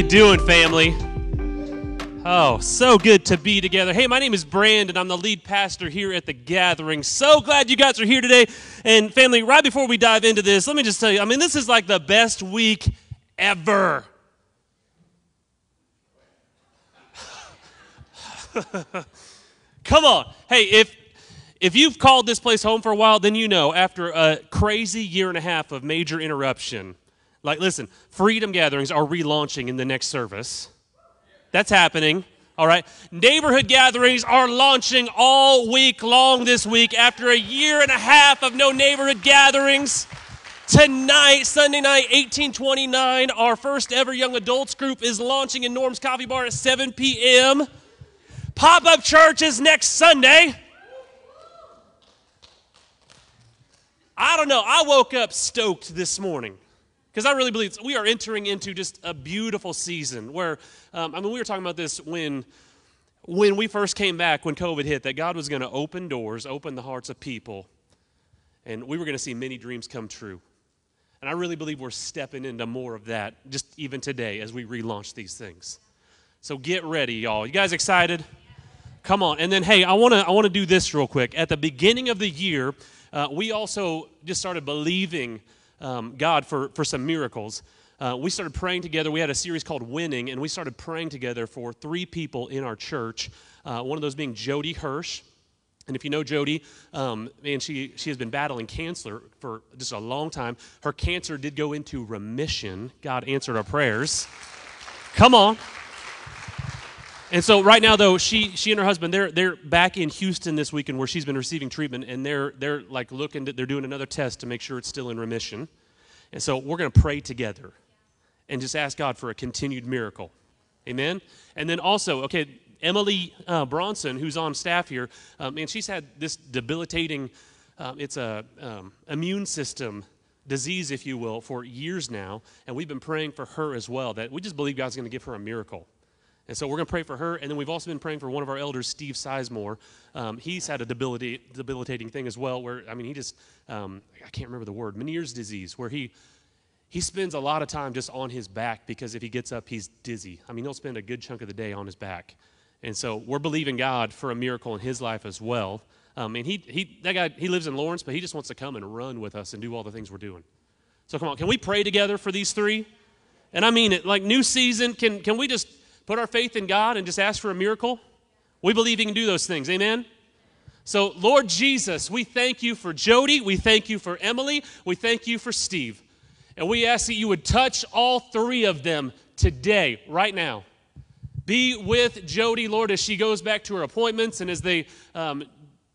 you doing, family? Oh, so good to be together. Hey, my name is Brandon. I'm the lead pastor here at the gathering. So glad you guys are here today. And family, right before we dive into this, let me just tell you, I mean, this is like the best week ever. Come on. Hey, if if you've called this place home for a while, then you know after a crazy year and a half of major interruption, like listen, freedom gatherings are relaunching in the next service. That's happening. All right. Neighborhood gatherings are launching all week long this week after a year and a half of no neighborhood gatherings. Tonight, Sunday night, 1829, our first ever young adults group is launching in Norm's Coffee Bar at 7 p.m. Pop up church is next Sunday. I don't know. I woke up stoked this morning because I really believe we are entering into just a beautiful season where, um, I mean, we were talking about this when, when we first came back, when COVID hit, that God was going to open doors, open the hearts of people, and we were going to see many dreams come true. And I really believe we're stepping into more of that just even today as we relaunch these things. So get ready, y'all. You guys excited? Come on. And then, hey, I want to I want to do this real quick. At the beginning of the year, uh, we also just started believing um, God for, for some miracles. Uh, we started praying together. We had a series called Winning, and we started praying together for three people in our church. Uh, one of those being Jody Hirsch. And if you know Jody, um, man, she, she has been battling cancer for just a long time. Her cancer did go into remission. God answered our prayers. Come on. And so right now, though, she she and her husband they're they're back in Houston this weekend where she's been receiving treatment, and they're they're like looking to, they're doing another test to make sure it's still in remission. And so we're going to pray together, and just ask God for a continued miracle, Amen. And then also, okay, Emily uh, Bronson, who's on staff here, um, and she's had this debilitating, um, it's a um, immune system disease, if you will, for years now, and we've been praying for her as well. That we just believe God's going to give her a miracle. And so we're going to pray for her. And then we've also been praying for one of our elders, Steve Sizemore. Um, he's had a debilitating, thing as well, where, I mean, he just, um, I can't remember the word, Meniere's disease, where he, he spends a lot of time just on his back because if he gets up, he's dizzy. I mean, he'll spend a good chunk of the day on his back. And so we're believing God for a miracle in his life as well. Um, and he, he, that guy, he lives in Lawrence, but he just wants to come and run with us and do all the things we're doing. So come on, can we pray together for these three? And I mean it, like new season, can, can we just put our faith in God and just ask for a miracle? We believe He can do those things. Amen? So, Lord Jesus, we thank you for Jody. We thank you for Emily. We thank you for Steve. And we ask that you would touch all three of them today, right now. Be with Jody, Lord, as she goes back to her appointments and as they um,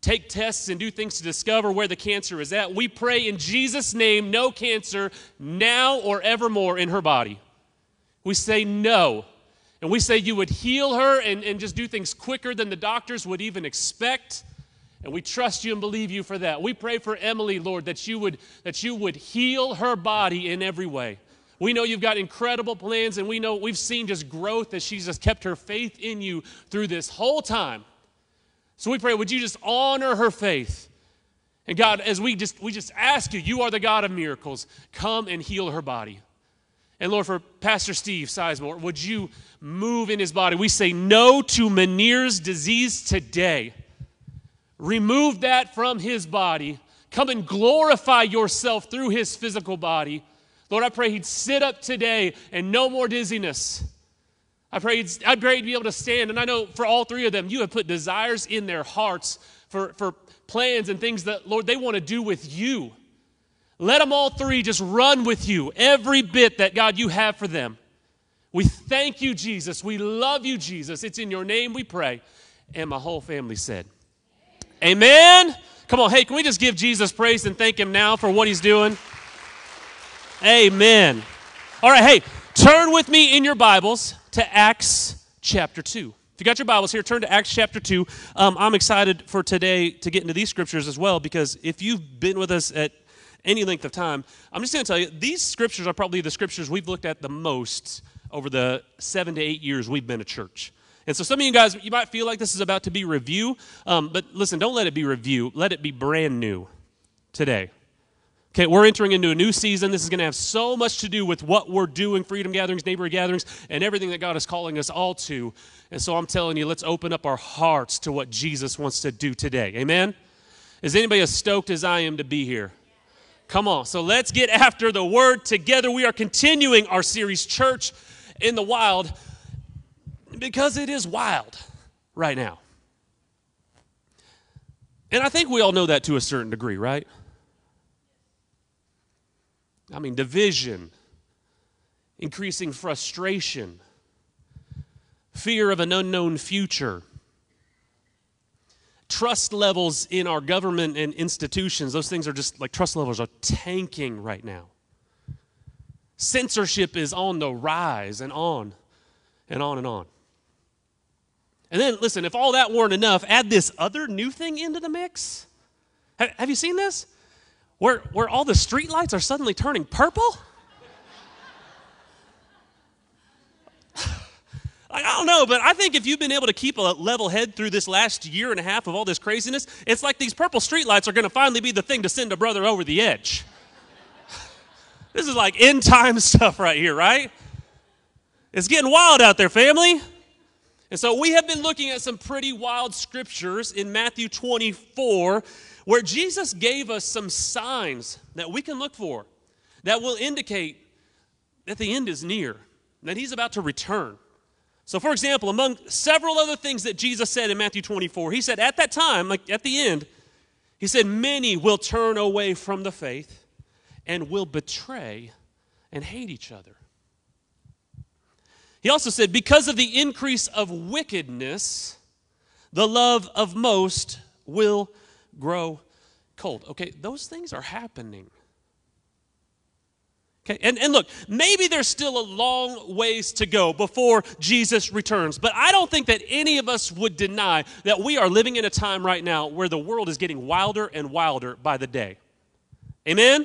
take tests and do things to discover where the cancer is at. We pray in Jesus' name, no cancer now or evermore in her body. We say no and we say you would heal her and, and just do things quicker than the doctors would even expect. And we trust you and believe you for that. We pray for Emily, Lord, that you would, that you would heal her body in every way. We know you've got incredible plans, and we know we've seen just growth as she's just kept her faith in you through this whole time. So we pray, would you just honor her faith? And God, as we just we just ask you, you are the God of miracles. Come and heal her body. And Lord, for Pastor Steve Sizemore, would you move in his body? We say no to Meniere's disease today. Remove that from his body. Come and glorify yourself through his physical body. Lord, I pray he'd sit up today and no more dizziness. I pray, he'd, I pray he'd be able to stand. And I know for all three of them, you have put desires in their hearts for, for plans and things that, Lord, they want to do with you. Let them all three just run with you, every bit that God you have for them. We thank you, Jesus. We love you, Jesus. It's in your name we pray. And my whole family said, Amen. Come on, hey, can we just give Jesus praise and thank him now for what he's doing? Amen. All right, hey, turn with me in your Bibles to Acts chapter 2. If you got your Bibles here, turn to Acts chapter 2. Um, I'm excited for today to get into these scriptures as well because if you've been with us at any length of time. I'm just going to tell you, these scriptures are probably the scriptures we've looked at the most over the seven to eight years we've been a church. And so some of you guys, you might feel like this is about to be review, um, but listen, don't let it be review. Let it be brand new today. Okay, we're entering into a new season. This is going to have so much to do with what we're doing freedom gatherings, neighborhood gatherings, and everything that God is calling us all to. And so I'm telling you, let's open up our hearts to what Jesus wants to do today. Amen? Is anybody as stoked as I am to be here? Come on. So let's get after the word together. We are continuing our series, Church in the Wild, because it is wild right now. And I think we all know that to a certain degree, right? I mean, division, increasing frustration, fear of an unknown future, trust levels in our government and institutions. Those things are just like trust levels are tanking right now. Censorship is on the rise and on and on and on. And then, listen, if all that weren't enough, add this other new thing into the mix. Have, have you seen this? where, where all the street lights are suddenly turning purple? I don't know, but I think if you've been able to keep a level head through this last year and a half of all this craziness, it's like these purple streetlights are going to finally be the thing to send a brother over the edge. this is like end time stuff right here, right? It's getting wild out there, family. And so we have been looking at some pretty wild scriptures in Matthew 24 where Jesus gave us some signs that we can look for that will indicate that the end is near, that he's about to return. So, for example, among several other things that Jesus said in Matthew 24, he said, at that time, like at the end, he said, Many will turn away from the faith and will betray and hate each other. He also said, Because of the increase of wickedness, the love of most will grow cold. Okay, those things are happening. Okay, and, and look, maybe there's still a long ways to go before Jesus returns, but I don't think that any of us would deny that we are living in a time right now where the world is getting wilder and wilder by the day. Amen?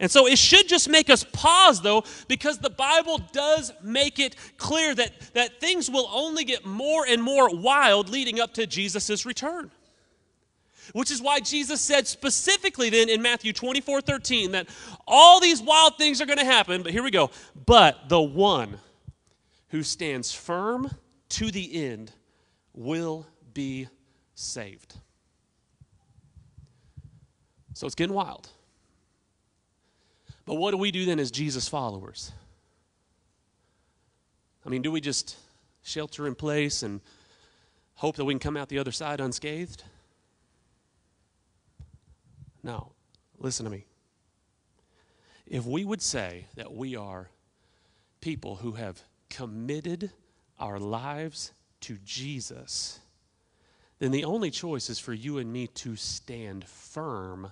And so it should just make us pause, though, because the Bible does make it clear that, that things will only get more and more wild leading up to Jesus' return. Which is why Jesus said specifically then in Matthew 24 13 that all these wild things are going to happen, but here we go. But the one who stands firm to the end will be saved. So it's getting wild. But what do we do then as Jesus followers? I mean, do we just shelter in place and hope that we can come out the other side unscathed? No, listen to me. If we would say that we are people who have committed our lives to Jesus, then the only choice is for you and me to stand firm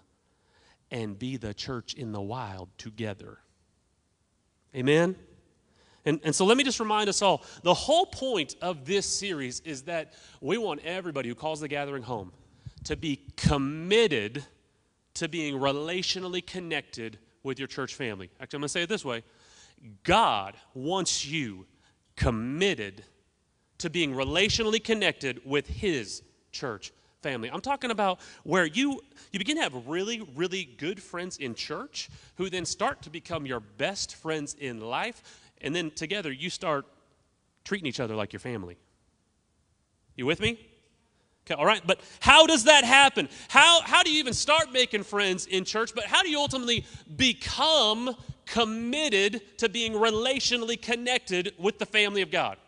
and be the church in the wild together. Amen? And, and so let me just remind us all the whole point of this series is that we want everybody who calls the gathering home to be committed to being relationally connected with your church family. Actually, I'm going to say it this way God wants you committed to being relationally connected with His church family. I'm talking about where you you begin to have really really good friends in church who then start to become your best friends in life and then together you start treating each other like your family. You with me? Okay, all right, but how does that happen? How, how do you even start making friends in church? But how do you ultimately become committed to being relationally connected with the family of God?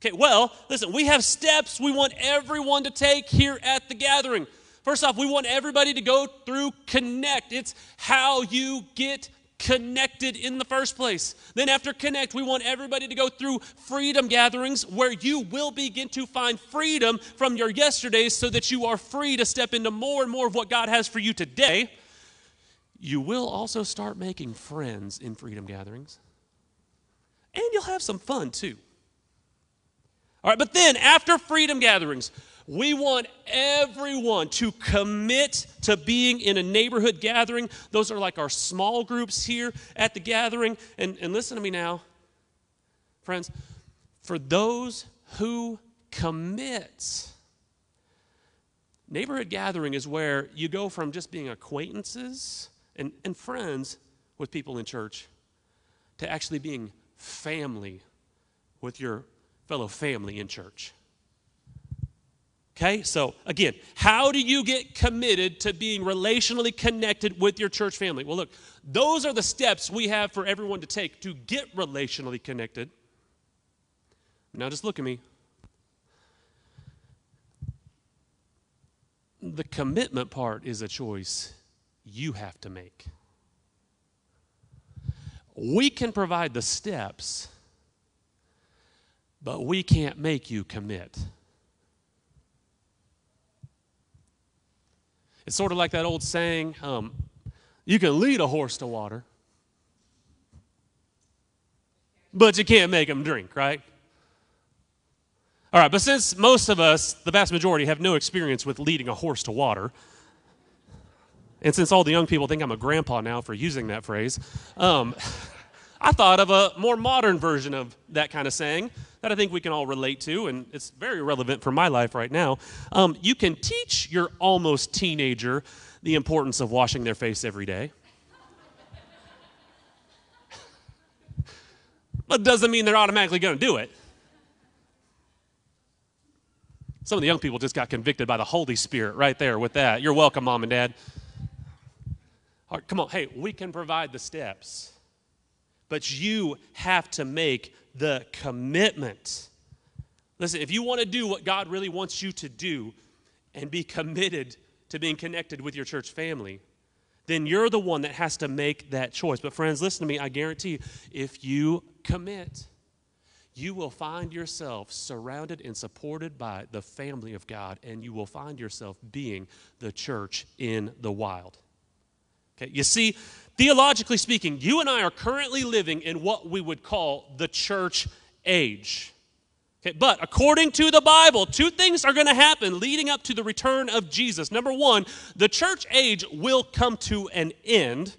Okay, well, listen, we have steps we want everyone to take here at the gathering. First off, we want everybody to go through Connect. It's how you get connected in the first place. Then, after connect, we want everybody to go through freedom gatherings where you will begin to find freedom from your yesterdays so that you are free to step into more and more of what God has for you today. You will also start making friends in freedom gatherings, and you'll have some fun too. All right, but then after freedom gatherings, we want everyone to commit to being in a neighborhood gathering. Those are like our small groups here at the gathering. And, and listen to me now, friends. For those who commit, neighborhood gathering is where you go from just being acquaintances and, and friends with people in church to actually being family with your fellow family in church. Okay, so again, how do you get committed to being relationally connected with your church family? Well, look, those are the steps we have for everyone to take to get relationally connected. Now, just look at me. The commitment part is a choice you have to make. We can provide the steps, but we can't make you commit. It's sort of like that old saying um, you can lead a horse to water, but you can't make him drink, right? All right, but since most of us, the vast majority, have no experience with leading a horse to water, and since all the young people think I'm a grandpa now for using that phrase, um, I thought of a more modern version of that kind of saying that I think we can all relate to, and it's very relevant for my life right now. Um, you can teach your almost teenager the importance of washing their face every day. but doesn't mean they're automatically going to do it. Some of the young people just got convicted by the Holy Spirit right there with that. You're welcome, mom and dad. Come on, hey, we can provide the steps, but you have to make the commitment. Listen, if you want to do what God really wants you to do and be committed to being connected with your church family, then you're the one that has to make that choice. But, friends, listen to me. I guarantee you, if you commit, you will find yourself surrounded and supported by the family of God, and you will find yourself being the church in the wild. Okay, you see, theologically speaking, you and I are currently living in what we would call the church age. Okay, but according to the Bible, two things are going to happen leading up to the return of Jesus. Number one, the church age will come to an end.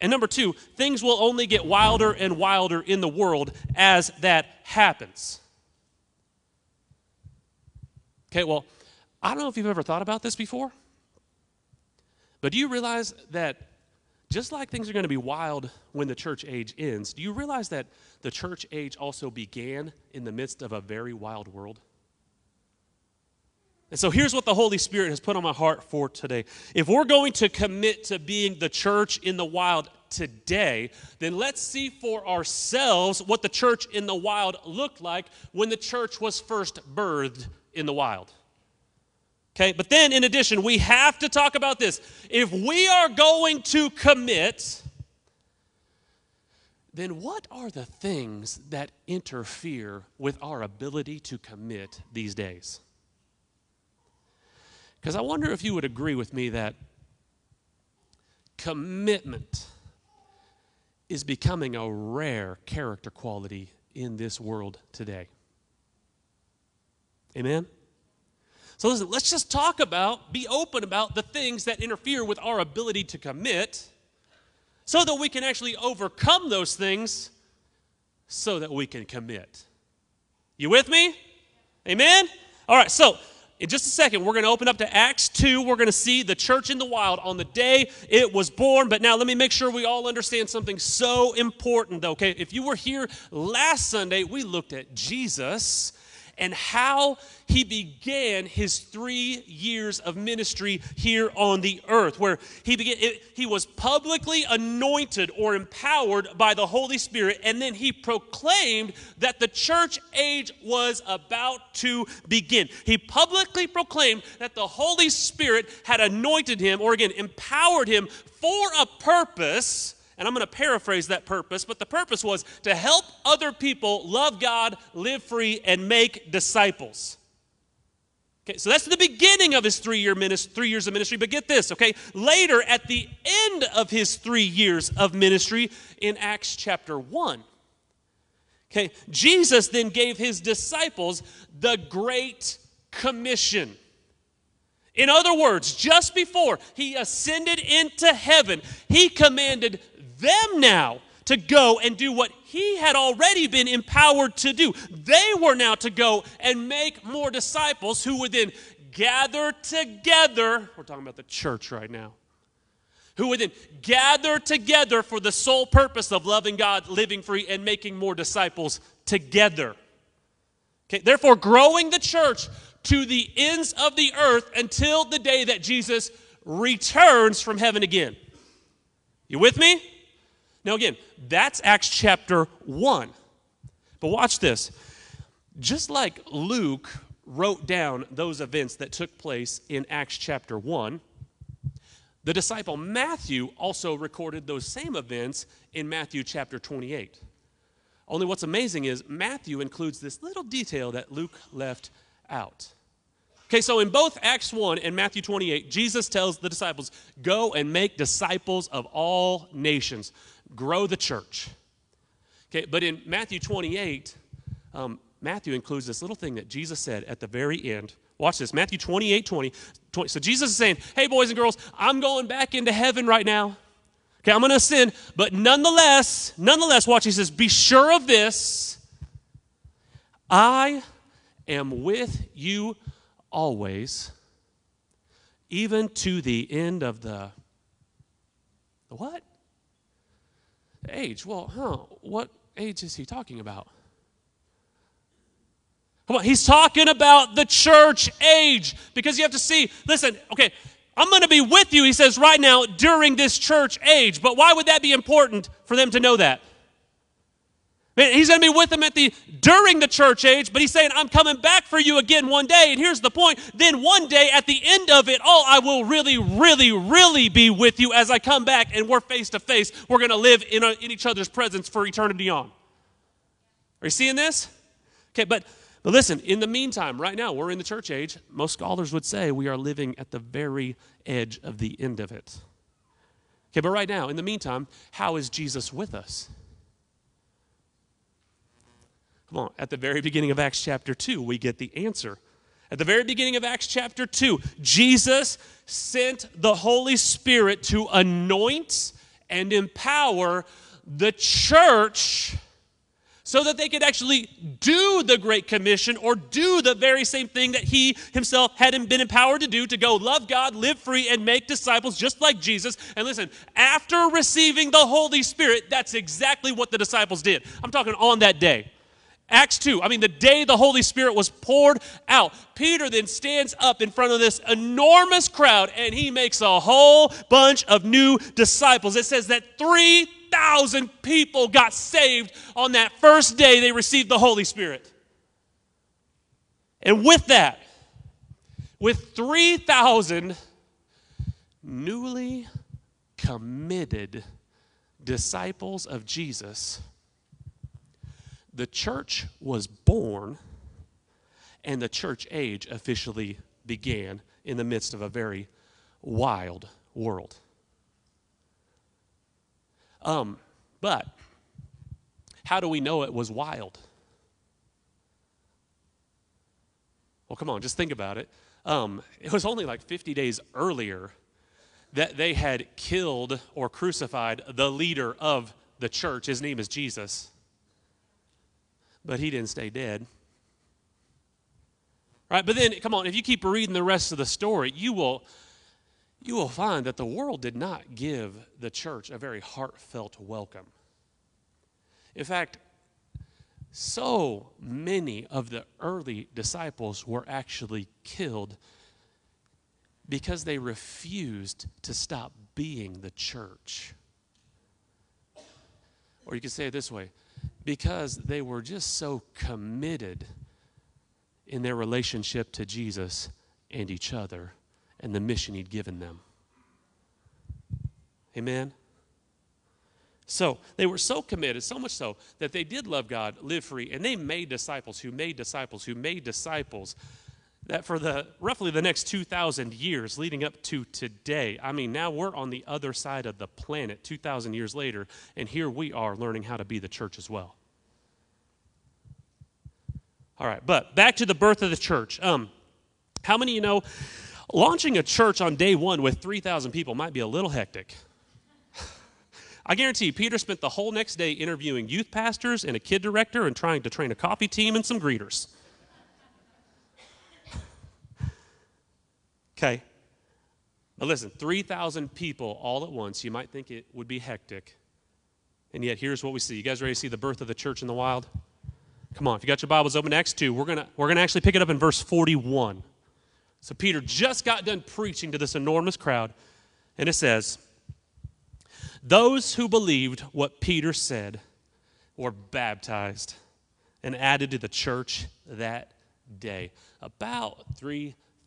And number two, things will only get wilder and wilder in the world as that happens. Okay, well, I don't know if you've ever thought about this before. But do you realize that just like things are going to be wild when the church age ends, do you realize that the church age also began in the midst of a very wild world? And so here's what the Holy Spirit has put on my heart for today. If we're going to commit to being the church in the wild today, then let's see for ourselves what the church in the wild looked like when the church was first birthed in the wild. Okay, but then in addition, we have to talk about this. If we are going to commit, then what are the things that interfere with our ability to commit these days? Because I wonder if you would agree with me that commitment is becoming a rare character quality in this world today. Amen? So listen, let's just talk about, be open about the things that interfere with our ability to commit so that we can actually overcome those things so that we can commit. You with me? Amen? All right, so in just a second, we're going to open up to Acts 2. We're going to see the church in the wild on the day it was born. But now let me make sure we all understand something so important, though. Okay, if you were here last Sunday, we looked at Jesus and how he began his three years of ministry here on the earth, where he began, it, he was publicly anointed or empowered by the Holy Spirit, and then he proclaimed that the church age was about to begin. He publicly proclaimed that the Holy Spirit had anointed him, or again, empowered him for a purpose and I'm going to paraphrase that purpose, but the purpose was to help other people love God, live free, and make disciples. Okay, so that's the beginning of his three year ministry, three years of ministry. But get this, okay? Later, at the end of his three years of ministry, in Acts chapter one, okay, Jesus then gave his disciples the Great Commission. In other words, just before he ascended into heaven, he commanded them now to go and do what he had already been empowered to do. They were now to go and make more disciples who would then gather together. We're talking about the church right now. who would then gather together for the sole purpose of loving God, living free, and making more disciples together. Okay, therefore, growing the church to the ends of the earth until the day that Jesus returns from heaven again. You with me? Now, again, that's Acts chapter 1. But watch this. Just like Luke wrote down those events that took place in Acts chapter 1, the disciple Matthew also recorded those same events in Matthew chapter 28. Only what's amazing is Matthew includes this little detail that Luke left out. Okay, so in both Acts 1 and Matthew 28, Jesus tells the disciples, Go and make disciples of all nations, grow the church. Okay, but in Matthew 28, um, Matthew includes this little thing that Jesus said at the very end. Watch this Matthew 28 20, 20. So Jesus is saying, Hey, boys and girls, I'm going back into heaven right now. Okay, I'm going to ascend, but nonetheless, nonetheless, watch, he says, Be sure of this. I am with you always, even to the end of the, the what? Age. Well, huh, what age is he talking about? Come on, he's talking about the church age because you have to see, listen, okay, I'm going to be with you, he says, right now during this church age. But why would that be important for them to know that? He's going to be with them at the during the church age, but he's saying, I'm coming back for you again one day. And here's the point. Then one day at the end of it all, I will really, really, really be with you as I come back and we're face to face. We're going to live in, a, in each other's presence for eternity on. Are you seeing this? Okay, but, but listen, in the meantime, right now, we're in the church age. Most scholars would say we are living at the very edge of the end of it. Okay, but right now, in the meantime, how is Jesus with us? Come on, at the very beginning of Acts chapter 2, we get the answer. At the very beginning of Acts chapter 2, Jesus sent the Holy Spirit to anoint and empower the church so that they could actually do the Great Commission or do the very same thing that he himself had been empowered to do to go love God, live free, and make disciples just like Jesus. And listen, after receiving the Holy Spirit, that's exactly what the disciples did. I'm talking on that day. Acts 2, I mean, the day the Holy Spirit was poured out, Peter then stands up in front of this enormous crowd and he makes a whole bunch of new disciples. It says that 3,000 people got saved on that first day they received the Holy Spirit. And with that, with 3,000 newly committed disciples of Jesus, the church was born and the church age officially began in the midst of a very wild world. Um, but how do we know it was wild? Well, come on, just think about it. Um, it was only like 50 days earlier that they had killed or crucified the leader of the church. His name is Jesus but he didn't stay dead. Right? But then, come on, if you keep reading the rest of the story, you will, you will find that the world did not give the church a very heartfelt welcome. In fact, so many of the early disciples were actually killed because they refused to stop being the church. Or you could say it this way because they were just so committed in their relationship to Jesus and each other and the mission he'd given them. Amen? So they were so committed, so much so, that they did love God, live free, and they made disciples who made disciples who made disciples that for the roughly the next 2000 years leading up to today i mean now we're on the other side of the planet 2000 years later and here we are learning how to be the church as well. All right but back to the birth of the church. Um, how many you know launching a church on day one with 3000 people might be a little hectic? I guarantee you, Peter spent the whole next day interviewing youth pastors and a kid director and trying to train a coffee team and some greeters. Okay. But listen, 3,000 people all at once, you might think it would be hectic. And yet, here's what we see. You guys ready to see the birth of the church in the wild? Come on, if you got your Bibles open, Acts 2, we're going we're gonna actually pick it up in verse 41. So, Peter just got done preaching to this enormous crowd, and it says, Those who believed what Peter said were baptized and added to the church that day. About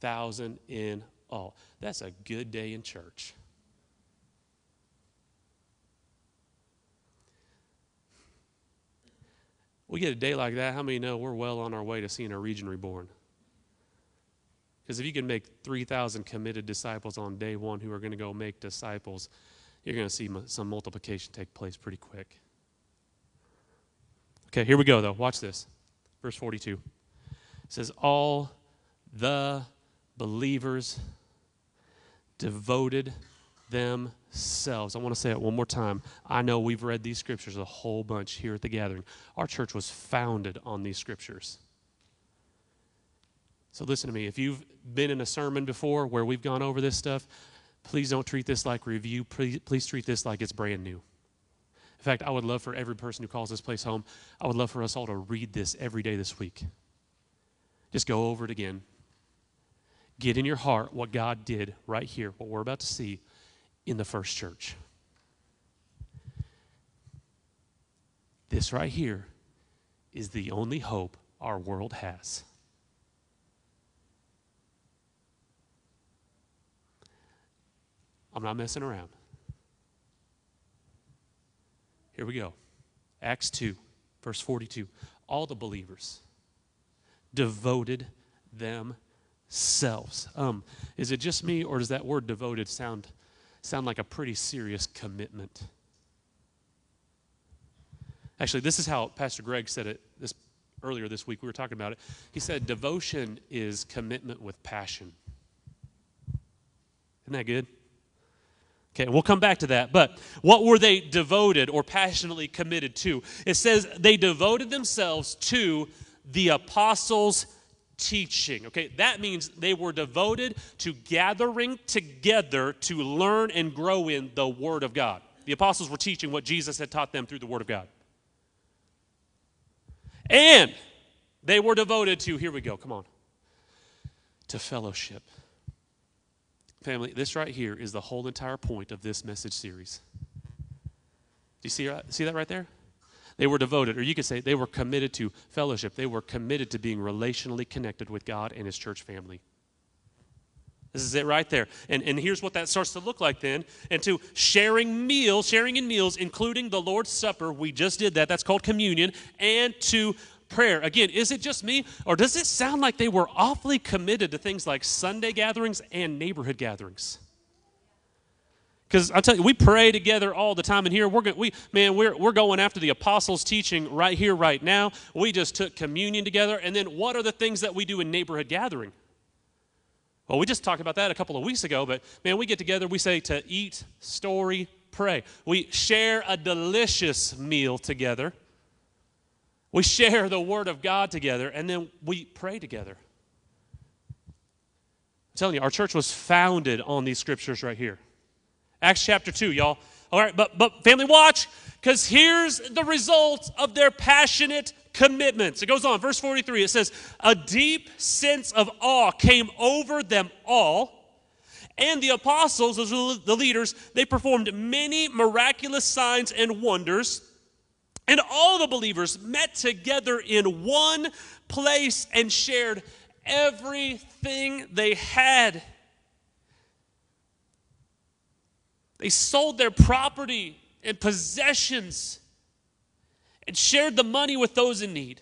3,000 in all. That's a good day in church. We get a day like that, how many know we're well on our way to seeing our region reborn? Because if you can make 3,000 committed disciples on day one who are going to go make disciples, you're going to see some multiplication take place pretty quick. Okay, here we go, though. Watch this. Verse 42. It says, All the believers devoted themselves. I want to say it one more time. I know we've read these scriptures a whole bunch here at the gathering. Our church was founded on these scriptures. So listen to me. If you've been in a sermon before where we've gone over this stuff, please don't treat this like review. Please, please treat this like it's brand new. In fact, I would love for every person who calls this place home, I would love for us all to read this every day this week. Just go over it again. Get in your heart what God did right here, what we're about to see in the first church. This right here is the only hope our world has. I'm not messing around. Here we go. Acts 2, verse 42. All the believers devoted themselves. Um, is it just me, or does that word devoted sound, sound like a pretty serious commitment? Actually, this is how Pastor Greg said it this earlier this week. We were talking about it. He said, Devotion is commitment with passion. Isn't that good? Okay, we'll come back to that. But what were they devoted or passionately committed to? It says they devoted themselves to the apostles' teaching. Okay, that means they were devoted to gathering together to learn and grow in the Word of God. The apostles were teaching what Jesus had taught them through the Word of God. And they were devoted to, here we go, come on, to fellowship. Family, this right here is the whole entire point of this message series. Do you see, see that right there? They were devoted, or you could say they were committed to fellowship. They were committed to being relationally connected with God and His church family. This is it right there. And, and here's what that starts to look like then. And to sharing meals, sharing in meals, including the Lord's Supper. We just did that. That's called communion. And to prayer. Again, is it just me, or does it sound like they were awfully committed to things like Sunday gatherings and neighborhood gatherings? Because I tell you, we pray together all the time, and here we're going, we man, we're we're going after the apostles' teaching right here, right now. We just took communion together, and then what are the things that we do in neighborhood gathering? Well, we just talked about that a couple of weeks ago, but man, we get together, we say to eat, story, pray. We share a delicious meal together. We share the Word of God together, and then we pray together. I'm telling you, our church was founded on these scriptures right here. Acts chapter 2, y'all. All right, but, but family, watch, because here's the result of their passionate commitments. It goes on, verse 43, it says, A deep sense of awe came over them all. And the apostles, those were the leaders, they performed many miraculous signs and wonders and all the believers met together in one place and shared everything they had. They sold their property and possessions and shared the money with those in need.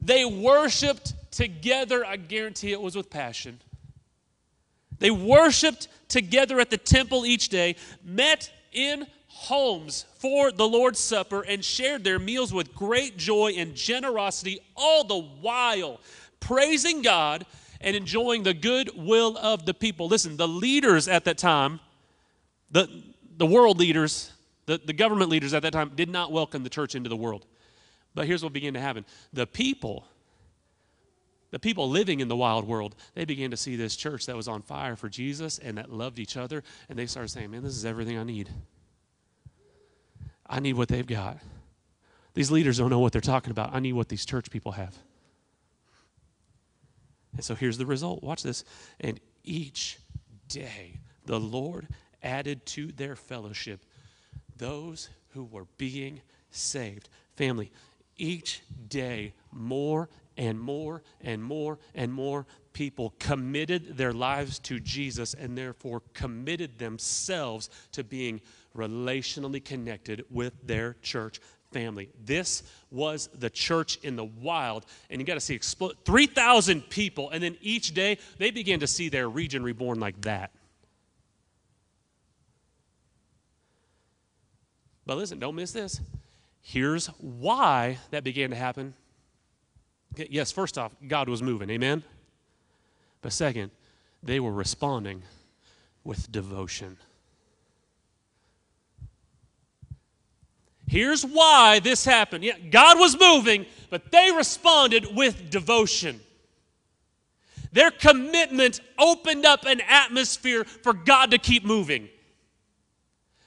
They worshiped together. I guarantee it was with passion. They worshiped together at the temple each day, met in homes for the Lord's Supper and shared their meals with great joy and generosity, all the while praising God and enjoying the good will of the people. Listen, the leaders at that time, the, the world leaders, the, the government leaders at that time, did not welcome the church into the world. But here's what began to happen the people the people living in the wild world, they began to see this church that was on fire for Jesus and that loved each other, and they started saying, Man, this is everything I need. I need what they've got. These leaders don't know what they're talking about. I need what these church people have. And so here's the result. Watch this. And each day the Lord added to their fellowship those who were being saved. Family, each day more and more and more and more people committed their lives to Jesus and therefore committed themselves to being relationally connected with their church family. This was the church in the wild. And you got to see 3,000 people. And then each day, they began to see their region reborn like that. But listen, don't miss this. Here's why that began to happen. Yes, first off, God was moving. Amen? But second, they were responding with devotion. Here's why this happened. Yeah, God was moving, but they responded with devotion. Their commitment opened up an atmosphere for God to keep moving.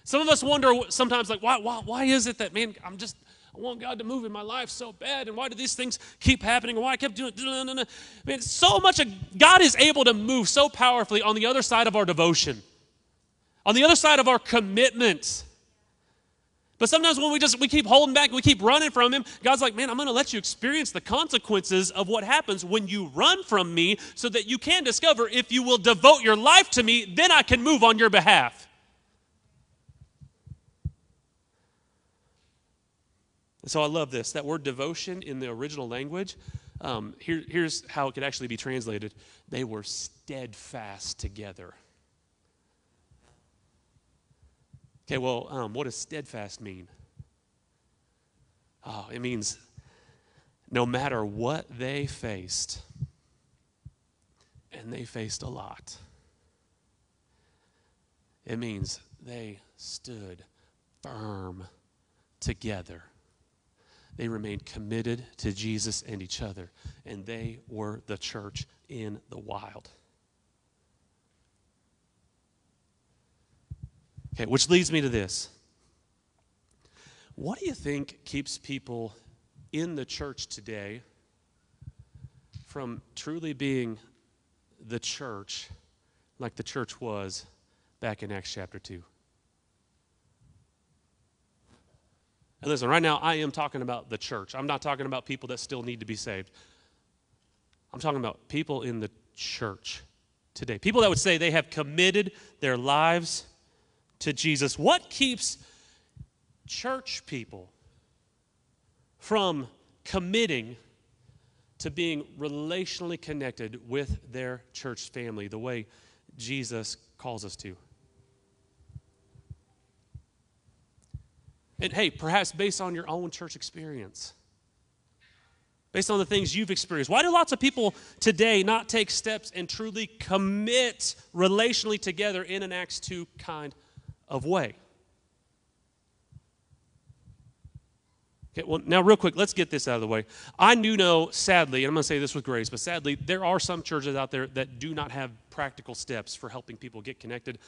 Some of us wonder sometimes, like, why, why, why is it that, man, I'm just, I want God to move in my life so bad, and why do these things keep happening, and why I kept doing, it? man, so much of God is able to move so powerfully on the other side of our devotion, on the other side of our commitment. But sometimes when we just we keep holding back, we keep running from him, God's like, "Man, I'm going to let you experience the consequences of what happens when you run from me so that you can discover if you will devote your life to me, then I can move on your behalf." And so I love this. That word devotion in the original language, um, here, here's how it could actually be translated. They were steadfast together. Okay, well, um, what does steadfast mean? Oh, it means no matter what they faced, and they faced a lot, it means they stood firm together. They remained committed to Jesus and each other, and they were the church in the wild. Okay, which leads me to this. What do you think keeps people in the church today from truly being the church like the church was back in Acts chapter 2? And listen, right now I am talking about the church. I'm not talking about people that still need to be saved. I'm talking about people in the church today. People that would say they have committed their lives to Jesus. What keeps church people from committing to being relationally connected with their church family the way Jesus calls us to? And hey, perhaps based on your own church experience, based on the things you've experienced. Why do lots of people today not take steps and truly commit relationally together in an Acts 2 kind of way. Okay, well, now, real quick, let's get this out of the way. I do know, sadly, and I'm going to say this with grace, but sadly, there are some churches out there that do not have practical steps for helping people get connected.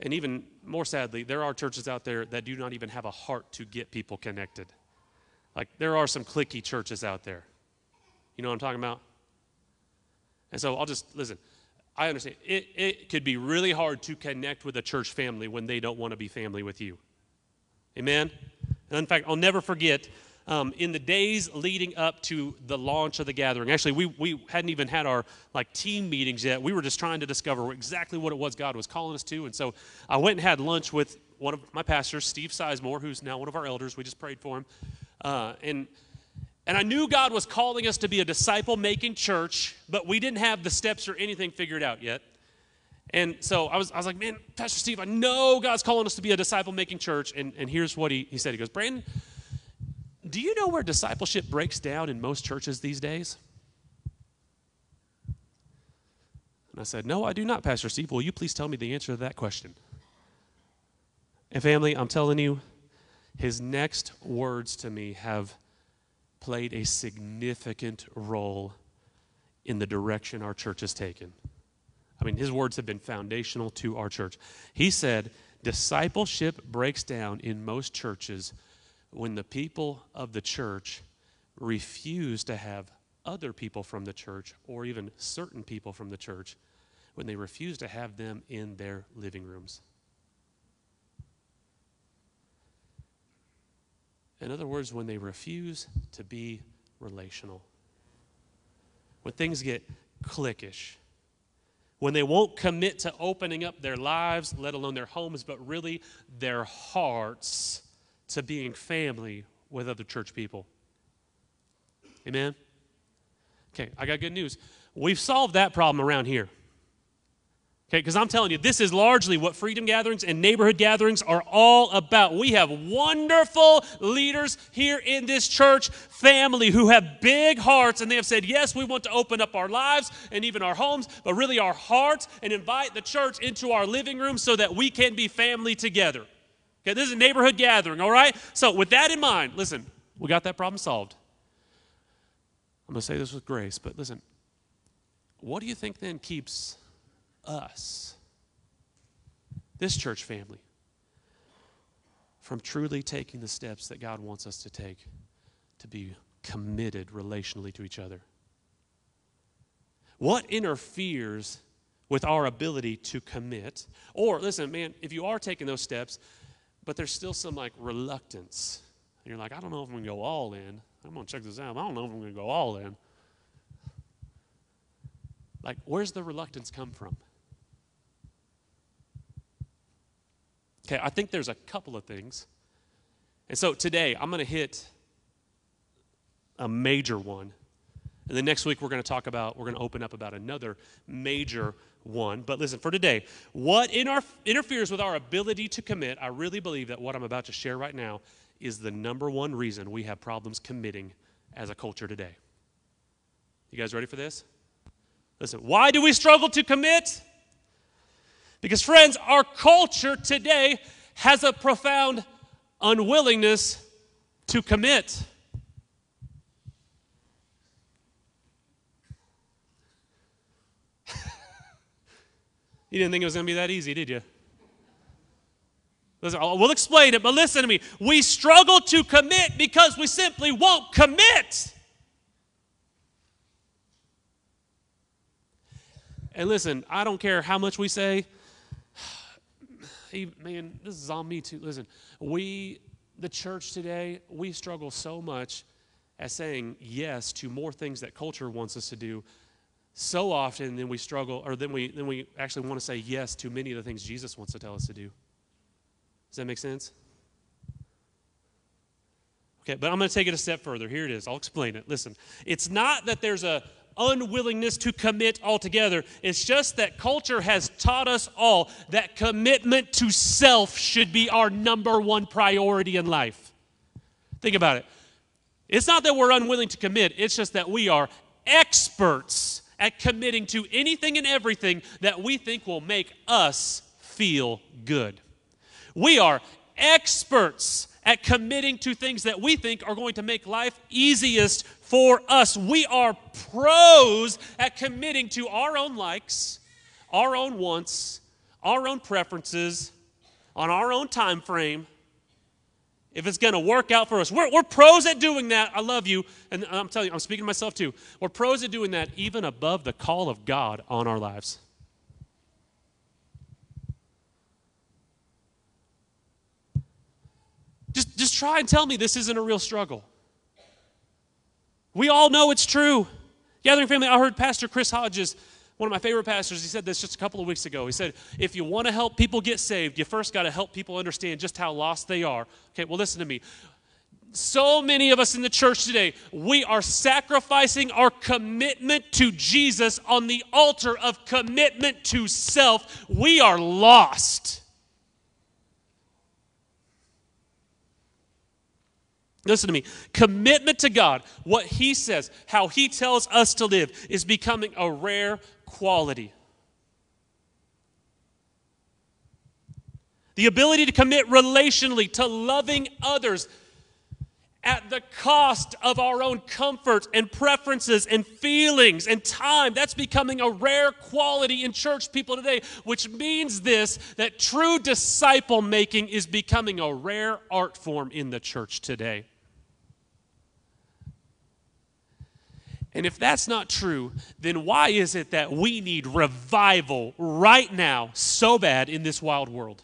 And even more sadly, there are churches out there that do not even have a heart to get people connected. Like, there are some clicky churches out there. You know what I'm talking about? And so I'll just, listen, I understand. It, it could be really hard to connect with a church family when they don't want to be family with you. Amen? And in fact, I'll never forget um, in the days leading up to the launch of the gathering. Actually, we, we hadn't even had our like team meetings yet. We were just trying to discover exactly what it was God was calling us to. And so I went and had lunch with one of my pastors, Steve Sizemore, who's now one of our elders. We just prayed for him. Uh, and and I knew God was calling us to be a disciple making church, but we didn't have the steps or anything figured out yet. And so I was, I was like, man, Pastor Steve, I know God's calling us to be a disciple making church. And, and here's what he, he said He goes, Brandon, do you know where discipleship breaks down in most churches these days? And I said, No, I do not, Pastor Steve. Will you please tell me the answer to that question? And family, I'm telling you, his next words to me have played a significant role in the direction our church has taken. I mean, his words have been foundational to our church. He said, Discipleship breaks down in most churches when the people of the church refuse to have other people from the church or even certain people from the church when they refuse to have them in their living rooms. In other words, when they refuse to be relational, when things get cliquish, when they won't commit to opening up their lives, let alone their homes, but really their hearts to being family with other church people. Amen? Okay, I got good news. We've solved that problem around here. Okay, because I'm telling you, this is largely what freedom gatherings and neighborhood gatherings are all about. We have wonderful leaders here in this church family who have big hearts and they have said, Yes, we want to open up our lives and even our homes, but really our hearts and invite the church into our living room so that we can be family together. Okay, this is a neighborhood gathering, all right? So, with that in mind, listen, we got that problem solved. I'm going to say this with grace, but listen, what do you think then keeps us, this church family, from truly taking the steps that God wants us to take to be committed relationally to each other? What interferes with our ability to commit? Or, listen, man, if you are taking those steps, but there's still some like reluctance, and you're like, I don't know if I'm going to go all in. I'm going to check this out. I don't know if I'm going to go all in. Like, where's the reluctance come from? Okay, I think there's a couple of things. And so today, I'm going to hit a major one. And then next week, we're going to talk about, we're going to open up about another major one. But listen, for today, what in our, interferes with our ability to commit, I really believe that what I'm about to share right now is the number one reason we have problems committing as a culture today. You guys ready for this? Listen, why do we struggle to commit? Because, friends, our culture today has a profound unwillingness to commit. You didn't think it was going to be that easy, did you? Listen, oh, we'll explain it, but listen to me. We struggle to commit because we simply won't commit. And listen, I don't care how much we say, man, this is on me too. Listen, we, the church today, we struggle so much at saying yes to more things that culture wants us to do so often then we struggle or then we then we actually want to say yes to many of the things Jesus wants to tell us to do. Does that make sense? Okay, but I'm going to take it a step further. Here it is. I'll explain it. Listen, it's not that there's a unwillingness to commit altogether. It's just that culture has taught us all that commitment to self should be our number one priority in life. Think about it. It's not that we're unwilling to commit, it's just that we are experts at committing to anything and everything that we think will make us feel good. We are experts at committing to things that we think are going to make life easiest for us. We are pros at committing to our own likes, our own wants, our own preferences, on our own time frame. If it's going to work out for us, we're, we're pros at doing that. I love you. And I'm telling you, I'm speaking to myself too. We're pros at doing that even above the call of God on our lives. Just, just try and tell me this isn't a real struggle. We all know it's true. Gathering family, I heard Pastor Chris Hodges, one of my favorite pastors, he said this just a couple of weeks ago. He said, if you want to help people get saved, you first got to help people understand just how lost they are. Okay, well, listen to me. So many of us in the church today, we are sacrificing our commitment to Jesus on the altar of commitment to self. We are lost. Listen to me. Commitment to God, what He says, how He tells us to live, is becoming a rare quality. The ability to commit relationally to loving others at the cost of our own comfort and preferences and feelings and time. That's becoming a rare quality in church people today, which means this that true disciple making is becoming a rare art form in the church today. And if that's not true, then why is it that we need revival right now so bad in this wild world?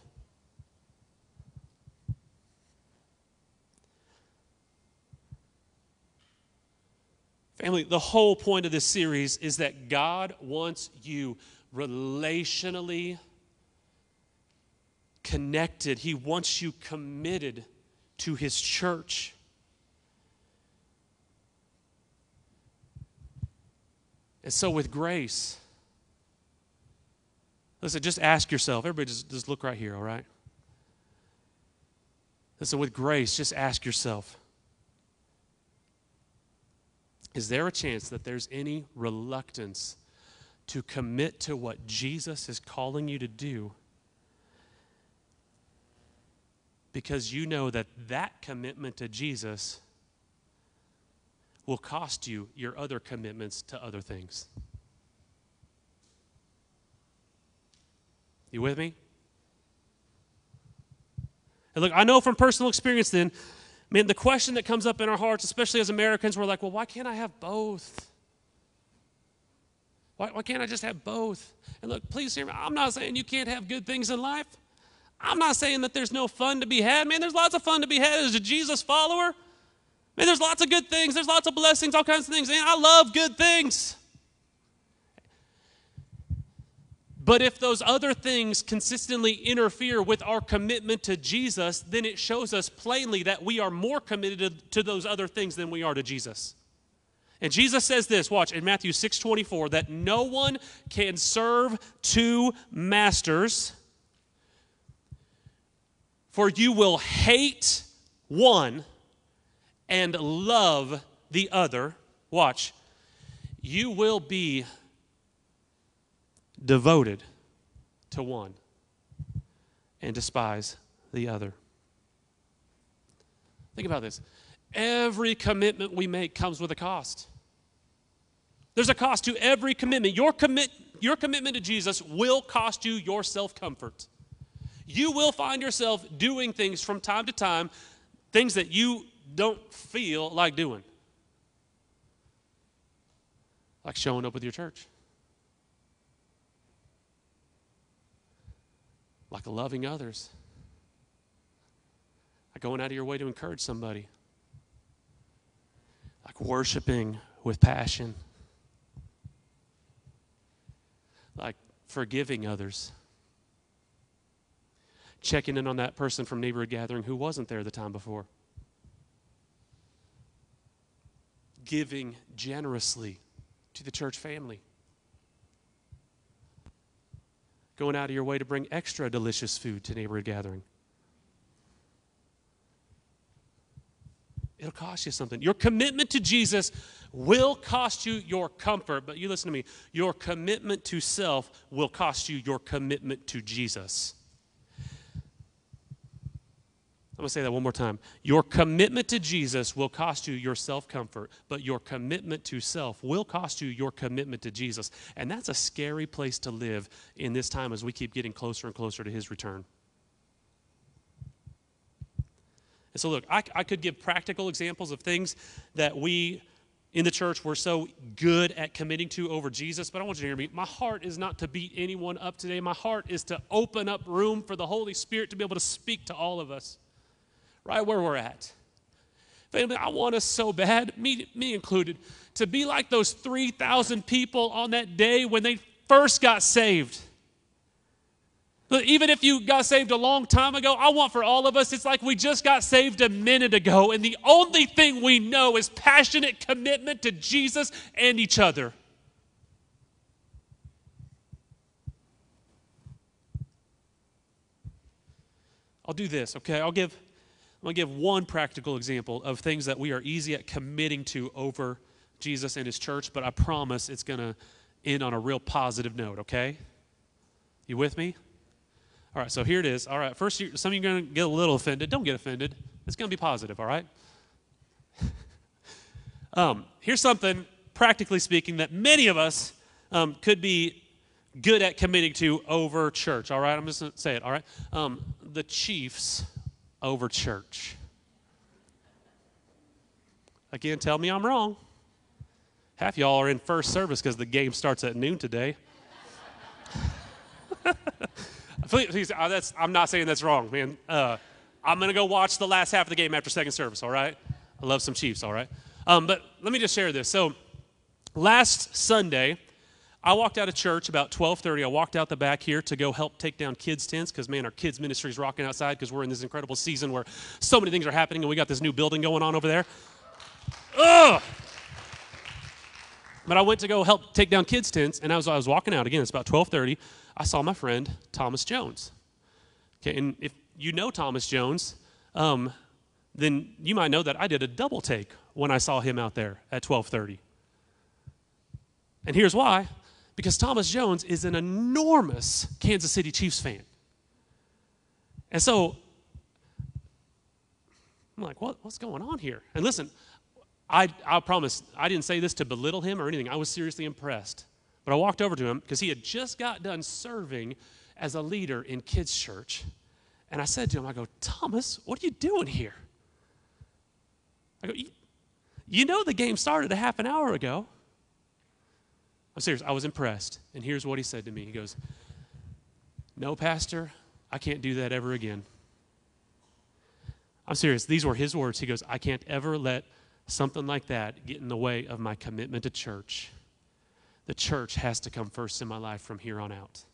Family, the whole point of this series is that God wants you relationally connected, He wants you committed to His church. And so, with grace, listen, just ask yourself, everybody just, just look right here, all right? Listen, with grace, just ask yourself is there a chance that there's any reluctance to commit to what Jesus is calling you to do because you know that that commitment to Jesus will cost you your other commitments to other things? You with me? And look, I know from personal experience then Man, the question that comes up in our hearts, especially as Americans, we're like, well, why can't I have both? Why, why can't I just have both? And look, please hear me. I'm not saying you can't have good things in life. I'm not saying that there's no fun to be had. Man, there's lots of fun to be had as a Jesus follower. Man, there's lots of good things. There's lots of blessings, all kinds of things. Man, I love good things. But if those other things consistently interfere with our commitment to Jesus, then it shows us plainly that we are more committed to those other things than we are to Jesus. And Jesus says this, watch, in Matthew 6 24, that no one can serve two masters, for you will hate one and love the other. Watch, you will be devoted to one and despise the other. Think about this. Every commitment we make comes with a cost. There's a cost to every commitment. Your, commit, your commitment to Jesus will cost you your self comfort. You will find yourself doing things from time to time, things that you don't feel like doing, like showing up with your church. like loving others, like going out of your way to encourage somebody, like worshiping with passion, like forgiving others, checking in on that person from neighborhood gathering who wasn't there the time before, giving generously to the church family. going out of your way to bring extra delicious food to neighborhood gathering. It'll cost you something. Your commitment to Jesus will cost you your comfort, but you listen to me. Your commitment to self will cost you your commitment to Jesus. I'm going to say that one more time. Your commitment to Jesus will cost you your self comfort, but your commitment to self will cost you your commitment to Jesus. And that's a scary place to live in this time as we keep getting closer and closer to his return. And so, look, I, I could give practical examples of things that we in the church were so good at committing to over Jesus, but I want you to hear me. My heart is not to beat anyone up today. My heart is to open up room for the Holy Spirit to be able to speak to all of us right where we're at. Family, I want us so bad, me, me included, to be like those 3,000 people on that day when they first got saved. But even if you got saved a long time ago, I want for all of us, it's like we just got saved a minute ago, and the only thing we know is passionate commitment to Jesus and each other. I'll do this, okay? I'll give I'm going to give one practical example of things that we are easy at committing to over Jesus and his church, but I promise it's going to end on a real positive note, okay? You with me? All right, so here it is. All right, first, some of you are going to get a little offended. Don't get offended. It's going to be positive, all right? Um, here's something, practically speaking, that many of us um, could be good at committing to over church. All right, I'm just going to say it. All right, um, the Chiefs over church. Again, tell me I'm wrong. Half y'all are in first service because the game starts at noon today. please, I'm not saying that's wrong, man. Uh, I'm going to go watch the last half of the game after second service, all right? I love some Chiefs, all right? Um, but let me just share this. So last Sunday, I walked out of church about 12:30. I walked out the back here to go help take down kids' tents because man, our kids' ministry is rocking outside because we're in this incredible season where so many things are happening and we got this new building going on over there. Ugh. But I went to go help take down kids' tents, and as I was walking out again, it's about 12:30. I saw my friend Thomas Jones. Okay, and if you know Thomas Jones, um, then you might know that I did a double take when I saw him out there at 12:30. And here's why: because Thomas Jones is an enormous Kansas City Chiefs fan. And so I'm like, what, what's going on here? And listen, I, I promise, I didn't say this to belittle him or anything. I was seriously impressed. But I walked over to him because he had just got done serving as a leader in kids' church. And I said to him, I go, Thomas, what are you doing here? I go, you know the game started a half an hour ago. I'm serious, I was impressed. And here's what he said to me He goes, No, Pastor, I can't do that ever again. I'm serious. These were his words. He goes, I can't ever let something like that get in the way of my commitment to church. The church has to come first in my life from here on out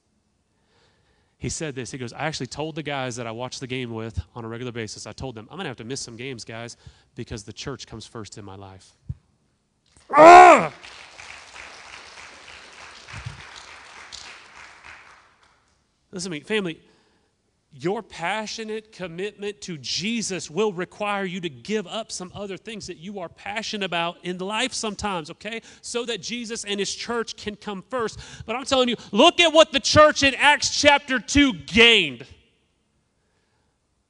he said this. He goes, I actually told the guys that I watch the game with on a regular basis, I told them, I'm going to have to miss some games, guys, because the church comes first in my life. Ah! Listen to me, family your passionate commitment to Jesus will require you to give up some other things that you are passionate about in life sometimes, okay? So that Jesus and his church can come first. But I'm telling you, look at what the church in Acts chapter 2 gained.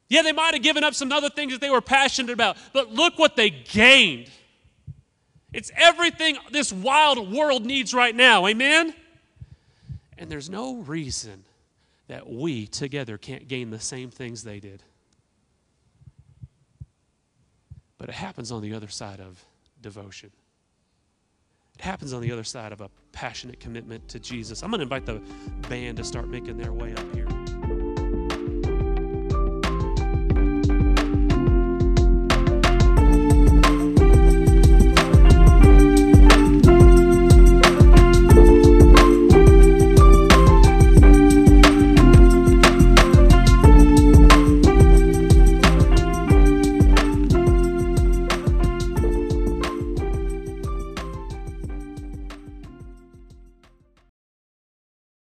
Yeah, they might have given up some other things that they were passionate about, but look what they gained. It's everything this wild world needs right now, amen? And there's no reason that we together can't gain the same things they did. But it happens on the other side of devotion. It happens on the other side of a passionate commitment to Jesus. I'm going to invite the band to start making their way up here.